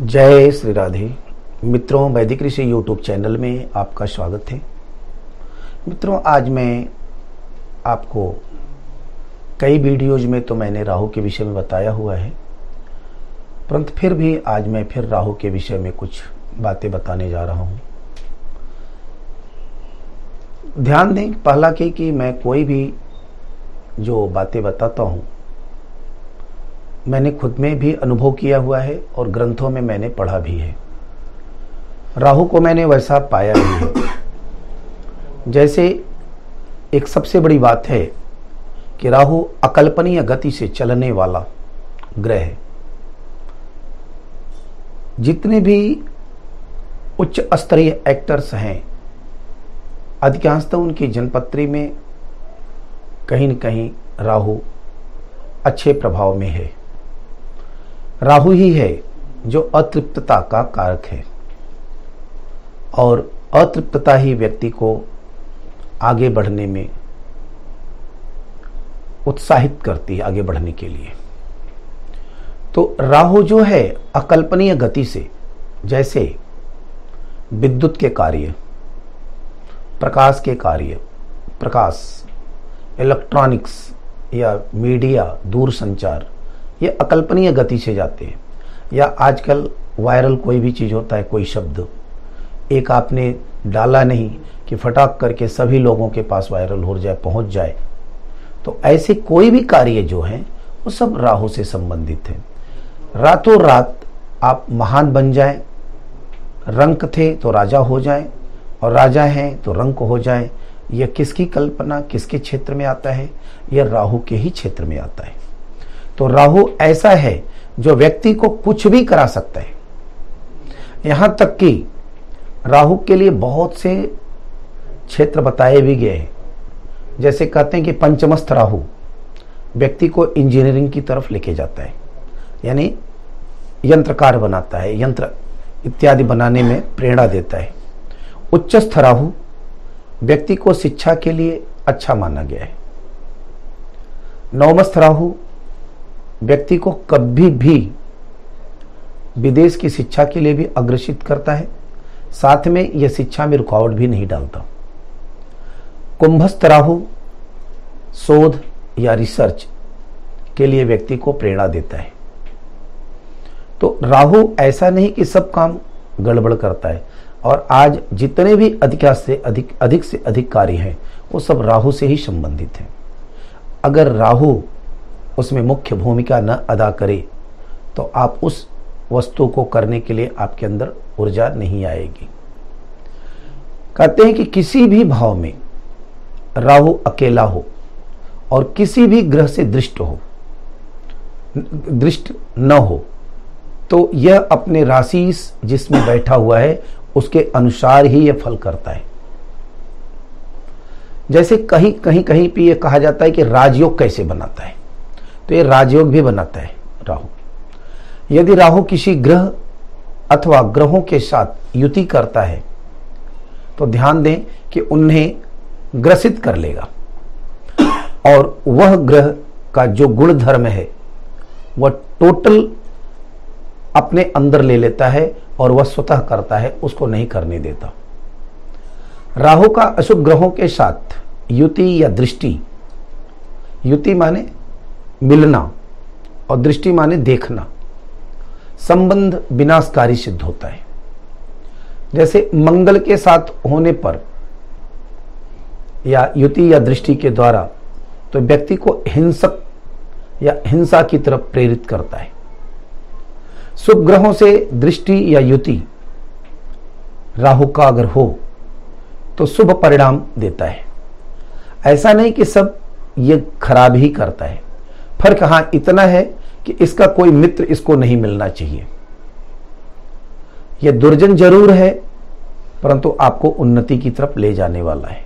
जय श्री राधे। मित्रों वैदिक ऋषि यूट्यूब चैनल में आपका स्वागत है। मित्रों आज मैं आपको कई वीडियोज़ में तो मैंने राहु के विषय में बताया हुआ है परंतु फिर भी आज मैं फिर राहु के विषय में कुछ बातें बताने जा रहा हूँ। ध्यान दें पहला कि, कि मैं कोई भी जो बातें बताता हूँ मैंने खुद में भी अनुभव किया हुआ है और ग्रंथों में मैंने पढ़ा भी है। राहु को मैंने वैसा पाया भी है। जैसे एक सबसे बड़ी बात है कि राहु अकल्पनीय गति से चलने वाला ग्रह है। जितने भी उच्च स्तरीय एक्टर्स हैं अधिकांशतः उनकी जनपत्री में कहीं न कहीं राहु अच्छे प्रभाव में है। राहु ही है जो अतृप्तता का कारक है। और अतृप्तता ही व्यक्ति को आगे बढ़ने में उत्साहित करती है आगे बढ़ने के लिए। तो राहु जो है, अकल्पनीय गति से, जैसे विद्युत के कार्य, प्रकाश के कार्य, प्रकाश, इलेक्ट्रॉनिक्स या मीडिया दूर संचार ये अकल्पनीय गति से जाते हैं। या आजकल वायरल कोई भी चीज़ होता है, कोई शब्द। एक आपने डाला नहीं कि फटाक करके सभी लोगों के पास वायरल हो जाए, पहुँच जाए। तो ऐसे कोई भी कार्य जो हैं, वो सब राहु से संबंधित हैं। रातों रात आप महान बन जाए, रंक थे तो राजा हो जाए, और राजा हैं तो रंक हो जाए। यह किसकी कल्पना, किसके क्षेत्र में आता है? यह राहु के ही क्षेत्र में आता है। तो राहु ऐसा है जो व्यक्ति को कुछ भी करा सकता है। यहाँ तक कि राहु के लिए बहुत से क्षेत्र बताए भी गए हैं। जैसे कहते हैं कि पंचमस्थ राहु व्यक्ति को इंजीनियरिंग की तरफ़ लेके जाता है, यानी यंत्रकार बनाता है, यंत्र इत्यादि बनाने में प्रेरणा देता है। उच्चस्थ राहु व्यक्ति को शिक्षा के लिए अच्छा माना गया है। नवमस्थ राहु व्यक्ति को कभी भी विदेश की शिक्षा के लिए भी अग्रसित करता है। साथ में यह शिक्षा में रुकावट भी नहीं डालता। कुंभस्थ राहु शोध या रिसर्च के लिए व्यक्ति को प्रेरणा देता है। तो राहु ऐसा नहीं कि सब काम गड़बड़ करता है और आज जितने भी अधिक से अधिक अधिक से अधिक कार्य हैं, वो सब राहु से ही संबंधित हैं। अगर राहु उसमें मुख्य भूमिका न अदा करे तो आप उस वस्तु को करने के लिए आपके अंदर ऊर्जा नहीं आएगी। कहते हैं कि किसी भी भाव में राहु अकेला हो और किसी भी ग्रह से दृष्ट हो, दृष्ट न हो तो यह अपने राशि जिसमें बैठा हुआ है, उसके अनुसार ही यह फल करता है। जैसे कहीं कहीं कहीं पे यह कहा जाता है कि राजयोग कैसे बनाता है। तो ये राजयोग भी बनाता है राहु। यदि राहु किसी ग्रह अथवा ग्रहों के साथ युति करता है तो ध्यान दें कि उन्हें ग्रसित कर लेगा। और वह ग्रह का जो गुण धर्म है, वह टोटल अपने अंदर ले लेता है और वह स्वतः करता है, उसको नहीं करने देता। राहु का अशुभ ग्रहों के साथ युति या दृष्टि, युति माने मिलना और दृष्टि माने देखना संबंध विनाशकारी सिद्ध होता है। जैसे मंगल के साथ होने पर या युति या दृष्टि के द्वारा तो व्यक्ति को हिंसक या हिंसा की तरफ़ प्रेरित करता है। शुभ ग्रहों से दृष्टि या युति राहु का अगर हो तो शुभ परिणाम देता है। ऐसा नहीं कि सब ये खराब ही करता है। फ़र्क हाँ इतना है कि इसका कोई मित्र इसको नहीं मिलना चाहिए। यह दुर्जन ज़रूर है, परंतु आपको उन्नति की तरफ़ ले जाने वाला है।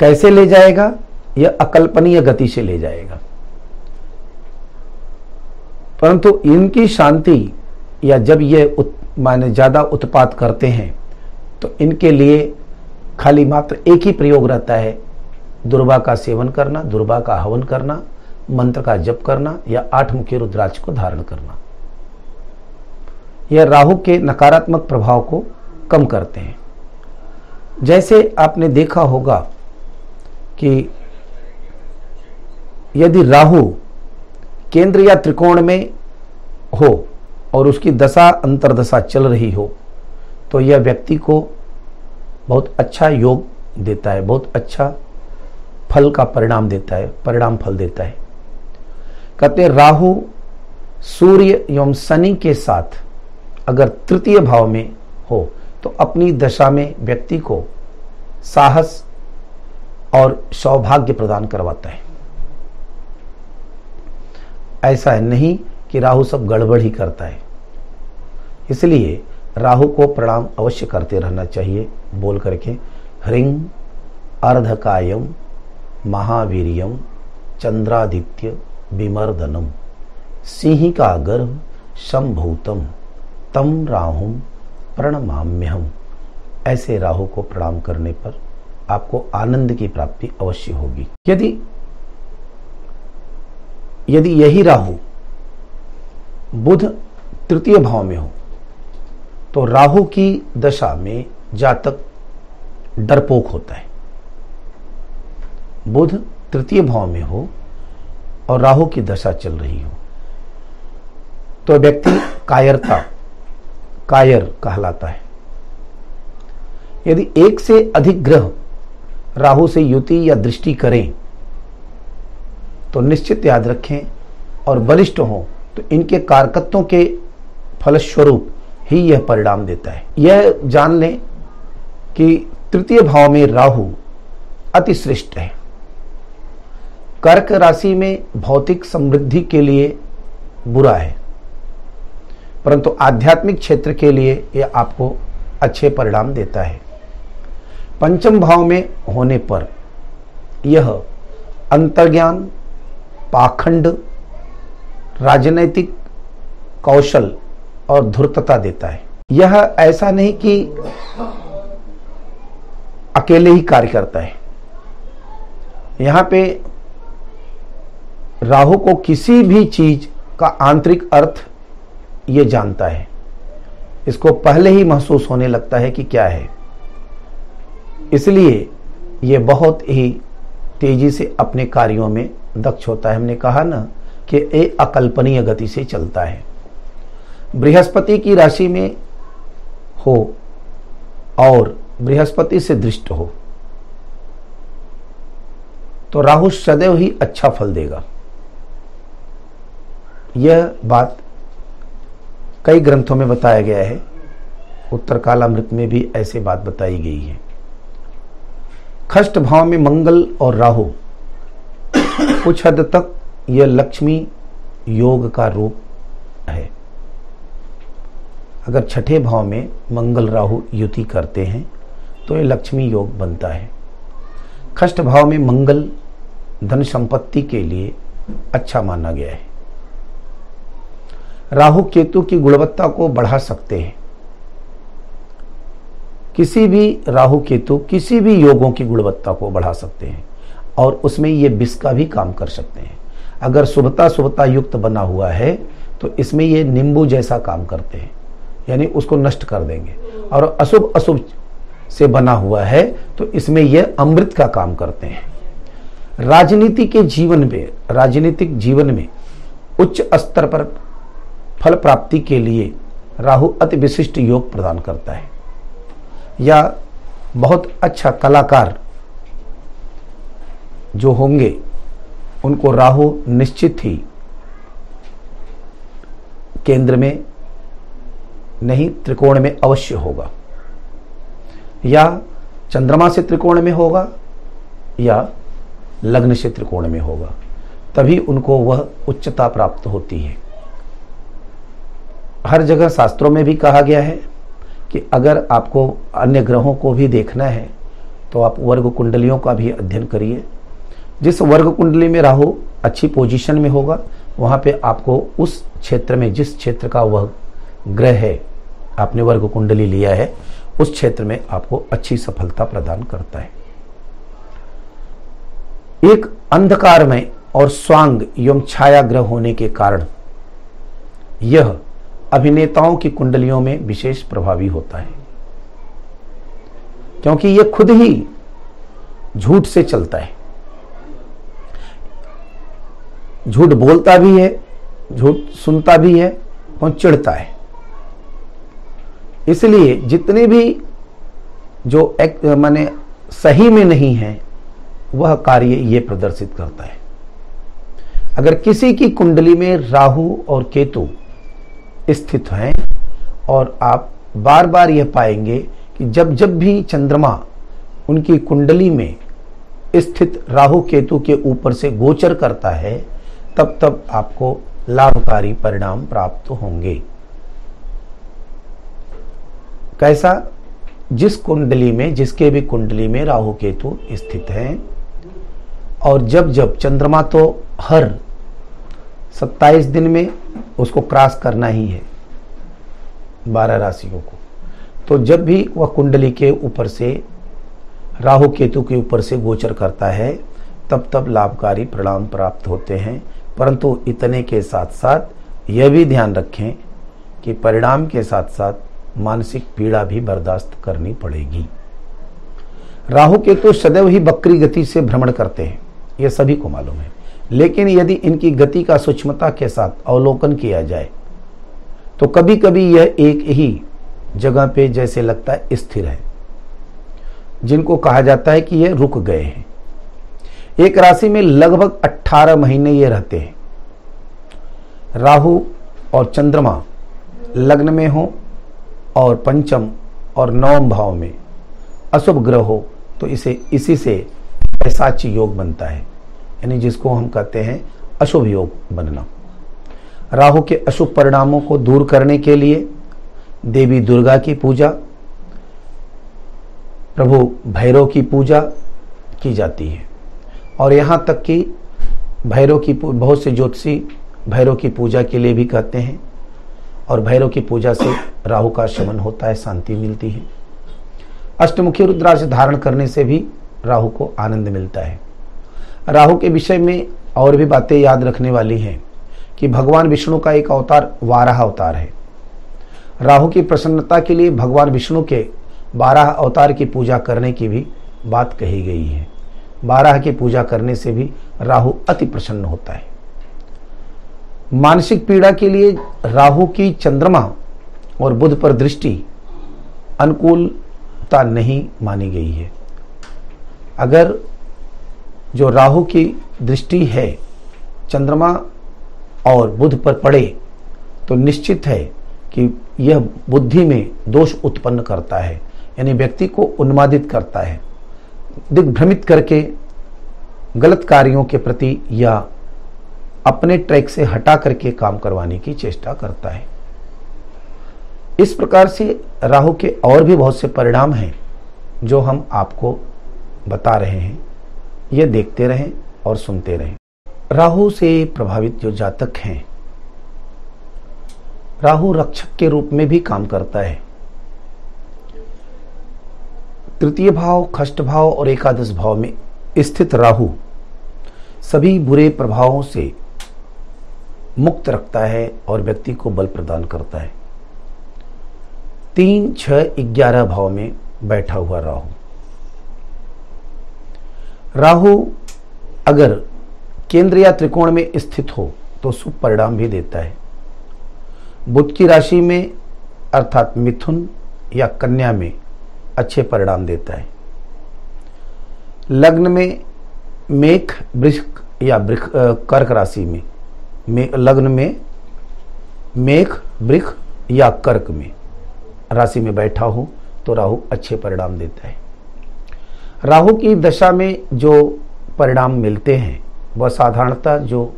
कैसे ले जाएगा? यह अकल्पनीय गति से ले जाएगा। परंतु इनकी शांति या जब ये माने ज़्यादा उत्पात करते हैं तो इनके लिए खाली मात्र एक ही प्रयोग रहता है दुर्बा का सेवन करना, दुर्बा का हवन करना, मंत्र का जप करना या आठ मुखी रुद्राक्ष को धारण करना। यह राहु के नकारात्मक प्रभाव को कम करते हैं। जैसे आपने देखा होगा कि यदि राहु केंद्र या त्रिकोण में हो और उसकी दशा, अंतरदशा चल रही हो तो यह व्यक्ति को बहुत अच्छा योग देता है, बहुत अच्छा फल का परिणाम देता है, परिणाम फल देता है। कहते राहु, सूर्य एवं शनि के साथ अगर तृतीय भाव में हो तो अपनी दशा में व्यक्ति को साहस और सौभाग्य प्रदान करवाता है। ऐसा है नहीं कि राहु सब गड़बड़ ही करता है। इसलिए राहु को प्रणाम अवश्य करते रहना चाहिए, बोल करके ह्रिंग अर्धकायम महावीरियम चंद्रादित्य विमर्दनम सिंह का गर्भ संभूतम तम राहुम प्रणमाम्यहम ऐसे राहु को प्रणाम करने पर आपको आनंद की प्राप्ति अवश्य होगी। यदि यदि यही राहु बुध तृतीय भाव में हो तो राहु की दशा में जातक डरपोक होता है। बुध तृतीय भाव में हो और राहु की दशा चल रही हो। तो व्यक्ति कायरता, कायर कहलाता है। यदि एक से अधिक ग्रह राहु से युति या दृष्टि करें तो निश्चित याद रखें और बलिष्ठ हों तो इनके कारकत्वों के फलस्वरूप ही यह परिणाम देता है। यह जान लें कि तृतीय भाव में राहु अति श्रेष्ठ है। कर्क राशि में भौतिक समृद्धि के लिए बुरा है। परंतु आध्यात्मिक क्षेत्र के लिए यह आपको अच्छे परिणाम देता है। पंचम भाव में होने पर यह अंतर्ज्ञान, पाखंड, राजनैतिक कौशल और धूर्तता देता है। यह ऐसा नहीं कि अकेले ही कार्य करता है। यहाँ पे राहु को किसी भी चीज़ का आंतरिक अर्थ ये जानता है। इसको पहले ही महसूस होने लगता है कि क्या है। इसलिए ये बहुत ही तेज़ी से अपने कार्यों में दक्ष होता है। हमने कहा ना कि ये अकल्पनीय गति से चलता है। बृहस्पति की राशि में हो और बृहस्पति से दृष्ट हो तो राहु सदैव ही अच्छा फल देगा। यह बात कई ग्रंथों में बताया गया है। उत्तर कालामृत में भी ऐसे बात बताई गई है। खष्ट भाव में मंगल और राहु। कुछ हद तक यह लक्ष्मी योग का रूप है। अगर छठे भाव में मंगल राहु युति करते हैं तो ये लक्ष्मी योग बनता है। खष्ट भाव में मंगल धन संपत्ति के लिए अच्छा माना गया है। राहु केतु की गुणवत्ता को बढ़ा सकते हैं। किसी भी राहु केतु, किसी भी योगों की गुणवत्ता को बढ़ा सकते हैं और उसमें ये विष का भी काम कर सकते हैं। अगर शुभता शुभता युक्त बना हुआ है तो इसमें ये नींबू जैसा काम करते हैं, यानी उसको नष्ट कर देंगे। और अशुभ अशुभ से बना हुआ है तो इसमें यह अमृत का काम करते हैं। राजनीति के जीवन में, राजनीतिक जीवन में उच्च स्तर पर फल प्राप्ति के लिए राहु अति विशिष्ट योग प्रदान करता है। या बहुत अच्छा कलाकार जो होंगे, उनको राहु निश्चित ही केंद्र में नहीं, त्रिकोण में अवश्य होगा। या चंद्रमा से त्रिकोण में होगा, या लग्न से त्रिकोण में होगा, तभी उनको वह उच्चता प्राप्त होती है। हर जगह शास्त्रों में भी कहा गया है कि अगर आपको अन्य ग्रहों को भी देखना है तो आप वर्ग कुंडलियों का भी अध्ययन करिए। जिस वर्ग कुंडली में राहु, अच्छी पोजीशन में होगा, वहाँ पे आपको उस क्षेत्र में, जिस क्षेत्र का वह ग्रह है, आपने वर्ग कुंडली लिया है, उस क्षेत्र में आपको अच्छी सफलता प्रदान करता है। एक अंधकार में और स्वांग एवं छाया ग्रह होने के कारण यह अभिनेताओं की कुंडलियों में विशेष प्रभावी होता है। क्योंकि यह खुद ही झूठ से चलता है। झूठ बोलता भी है, झूठ सुनता भी है और चिढ़ता है। इसलिए जितने भी जो एक, माने सही में नहीं है, वह कार्य ये प्रदर्शित करता है। अगर किसी की कुंडली में राहु और केतु स्थित हैं और आप बार बार यह पाएँगे कि जब जब भी चंद्रमा उनकी कुंडली में स्थित राहु केतु के ऊपर से गोचर करता है, तब तब आपको लाभकारी परिणाम प्राप्त होंगे। कैसा? जिस कुंडली में, जिसके भी कुंडली में राहु केतु स्थित हैं, और जब जब चंद्रमा तो हर 27 दिन में उसको क्रॉस करना ही है बारह राशियों को। तो जब भी वह कुंडली के ऊपर से, राहु केतु के ऊपर से गोचर करता है, तब तब लाभकारी परिणाम प्राप्त होते हैं। परंतु इतने के साथ साथ यह भी ध्यान रखें कि परिणाम के साथ साथ मानसिक पीड़ा भी बर्दाश्त करनी पड़ेगी। राहु केतु सदैव ही बकरी गति से भ्रमण करते हैं। यह सभी को मालूम है। लेकिन यदि इनकी गति का सूक्ष्मता के साथ अवलोकन किया जाए तो कभी कभी यह एक ही जगह पे जैसे लगता है स्थिर है, जिनको कहा जाता है कि यह रुक गए हैं। एक राशि में लगभग 18 महीने ये रहते हैं। राहु और चंद्रमा लग्न में हो और पंचम और नवम भाव में अशुभ ग्रह हो तो इसे, इसी से पैसाची योग बनता है। यानी जिसको हम कहते हैं अशुभ योग बनना। राहु के अशुभ परिणामों को दूर करने के लिए देवी दुर्गा की पूजा, प्रभु भैरव की पूजा की जाती है। और यहाँ तक कि भैरव की बहुत से ज्योतिषी भैरव की पूजा के लिए भी कहते हैं। और भैरव की पूजा से राहु का शमन होता है, शांति मिलती है। अष्टमुखी रुद्राक्ष धारण करने से भी राहु को आनंद मिलता है। राहु के विषय में और भी बातें याद रखने वाली हैं कि भगवान विष्णु का एक अवतार वाराह अवतार है। राहु की प्रसन्नता के लिए भगवान विष्णु के बारह अवतार की पूजा करने की भी बात कही गई है। बारह की पूजा करने से भी राहु अति प्रसन्न होता है। मानसिक पीड़ा के लिए राहु की चंद्रमा और बुध पर दृष्टि अनुकूलता नहीं मानी गई है। अगर जो राहु की दृष्टि है, चंद्रमा और बुध पर पड़े तो निश्चित है कि यह बुद्धि में दोष उत्पन्न करता है, यानी व्यक्ति को उन्मादित करता है। दिग्भ्रमित करके, गलत कार्यों के प्रति या अपने ट्रैक से हटा करके काम करवाने की चेष्टा करता है। इस प्रकार से राहु के और भी बहुत से परिणाम हैं, जो हम आपको बता रहे हैं। ये देखते रहें और सुनते रहें। राहु से प्रभावित जो जातक हैं, राहु रक्षक के रूप में भी काम करता है। तृतीय भाव, खष्ट भाव और एकादश भाव में स्थित राहु सभी बुरे प्रभावों से मुक्त रखता है और व्यक्ति को बल प्रदान करता है। तीन छ ग्यारह भाव में बैठा हुआ राहु। राहु अगर केंद्र या त्रिकोण में स्थित हो तो शुभ परिणाम भी देता है। बुद्ध की राशि में अर्थात मिथुन या कन्या में अच्छे परिणाम देता है। लग्न में मेघ वृक्ष या कर्क राशि में, में लग्न में मेघ वृक्ष या कर्क में राशि में बैठा हो तो राहु अच्छे परिणाम देता है। राहु की दशा में जो परिणाम मिलते हैं, वह साधारणतः जो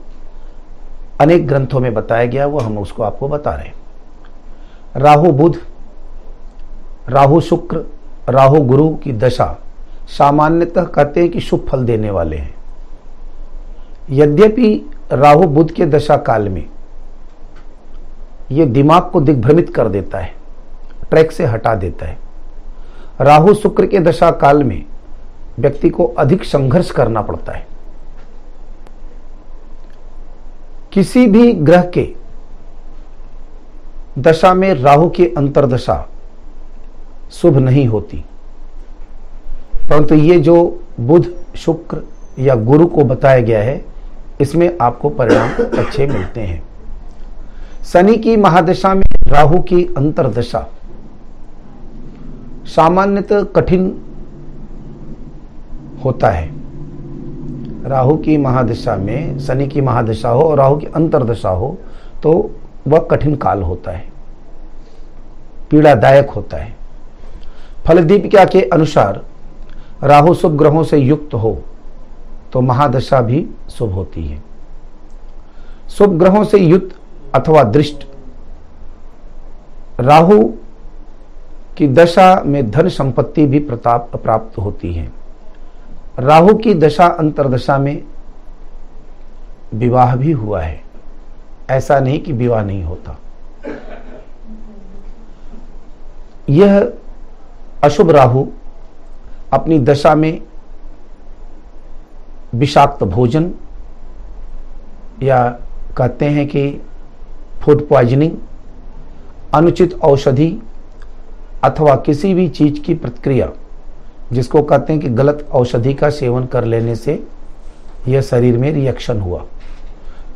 अनेक ग्रंथों में बताया गया वो हम उसको आपको बता रहे हैं। राहु बुध, राहु शुक्र, राहु गुरु की दशा सामान्यतः कहते हैं कि शुभ फल देने वाले हैं। यद्यपि राहु बुध के दशा काल में यह दिमाग को दिग्भ्रमित कर देता है, ट्रैक से हटा देता है, राहु शुक्र के दशा काल में व्यक्ति को अधिक संघर्ष करना पड़ता है। किसी भी ग्रह के दशा में राहु की अंतरदशा शुभ नहीं होती। परंतु ये जो बुध, शुक्र या गुरु को बताया गया है, इसमें आपको परिणाम अच्छे मिलते हैं। शनि की महादशा में राहु की अंतरदशा सामान्यतः कठिन होता है। राहु की महादशा में, शनि की महादशा हो और राहु की अंतरदशा हो तो वह कठिन काल होता है। पीड़ादायक होता है। फलदीपिका के अनुसार राहु शुभ ग्रहों से युक्त हो तो महादशा भी शुभ होती है। शुभ ग्रहों से युक्त अथवा दृष्ट, राहु की दशा में धन संपत्ति भी प्रताप, प्राप्त होती है। राहु की दशा अंतरदशा में विवाह भी हुआ है। ऐसा नहीं कि विवाह नहीं होता। यह अशुभ राहु अपनी दशा में विषाक्त भोजन या कहते हैं कि फ़ूड पॉइजनिंग अनुचित औषधि अथवा किसी भी चीज़ की प्रतिक्रिया जिसको कहते हैं कि गलत औषधि का सेवन कर लेने से यह शरीर में रिएक्शन हुआ।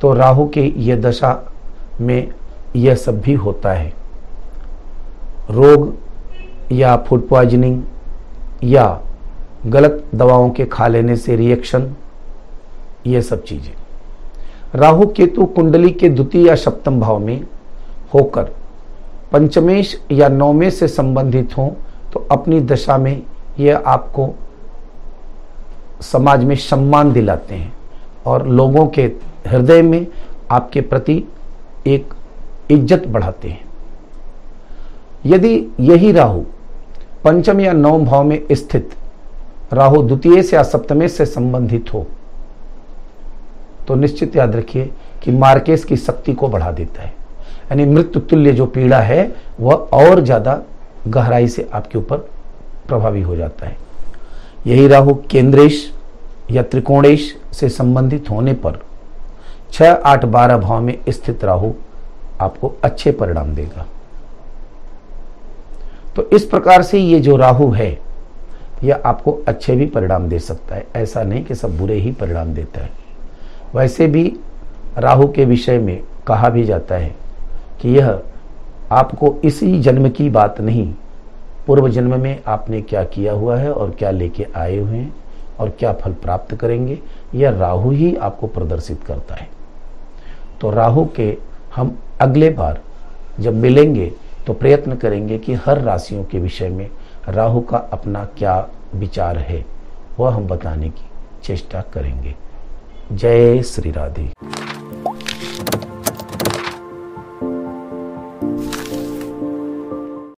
तो राहु के यह दशा में यह सब भी होता है। रोग या फ़ूड पॉइजनिंग या गलत दवाओं के खा लेने से रिएक्शन ये सब चीज़ें। राहु केतु कुंडली के द्वितीय या सप्तम भाव में होकर पंचमेश या नौमेश से संबंधित हो तो अपनी दशा में यह आपको समाज में सम्मान दिलाते हैं और लोगों के हृदय में आपके प्रति एक इज़्ज़त बढ़ाते हैं। यदि यही राहु पंचम या नवम भाव में स्थित राहु द्वितीय से या सप्तमेश से संबंधित हो तो निश्चित याद रखिए कि मार्केस की शक्ति को बढ़ा देता है। यानी मृत्यु तुल्य जो पीड़ा है, वह और ज़्यादा गहराई से आपके ऊपर प्रभावी हो जाता है। यही राहु केंद्रेश या त्रिकोणेश से संबंधित होने पर छह आठ बारह भाव में स्थित राहु आपको अच्छे परिणाम देगा। तो इस प्रकार से ये जो राहु है यह आपको अच्छे भी परिणाम दे सकता है। ऐसा नहीं कि सब बुरे ही परिणाम देता है। वैसे भी राहु के विषय में कहा भी जाता है कि यह आपको इसी जन्म की बात नहीं पूर्व जन्म में आपने क्या किया हुआ है और क्या लेके आए हुए हैं और क्या फल प्राप्त करेंगे, यह राहु ही आपको प्रदर्शित करता है। तो राहु के हम अगले बार जब मिलेंगे तो प्रयत्न करेंगे कि हर राशियों के विषय में राहु का अपना क्या विचार है, वह हम बताने की चेष्टा करेंगे। जय श्री राधे।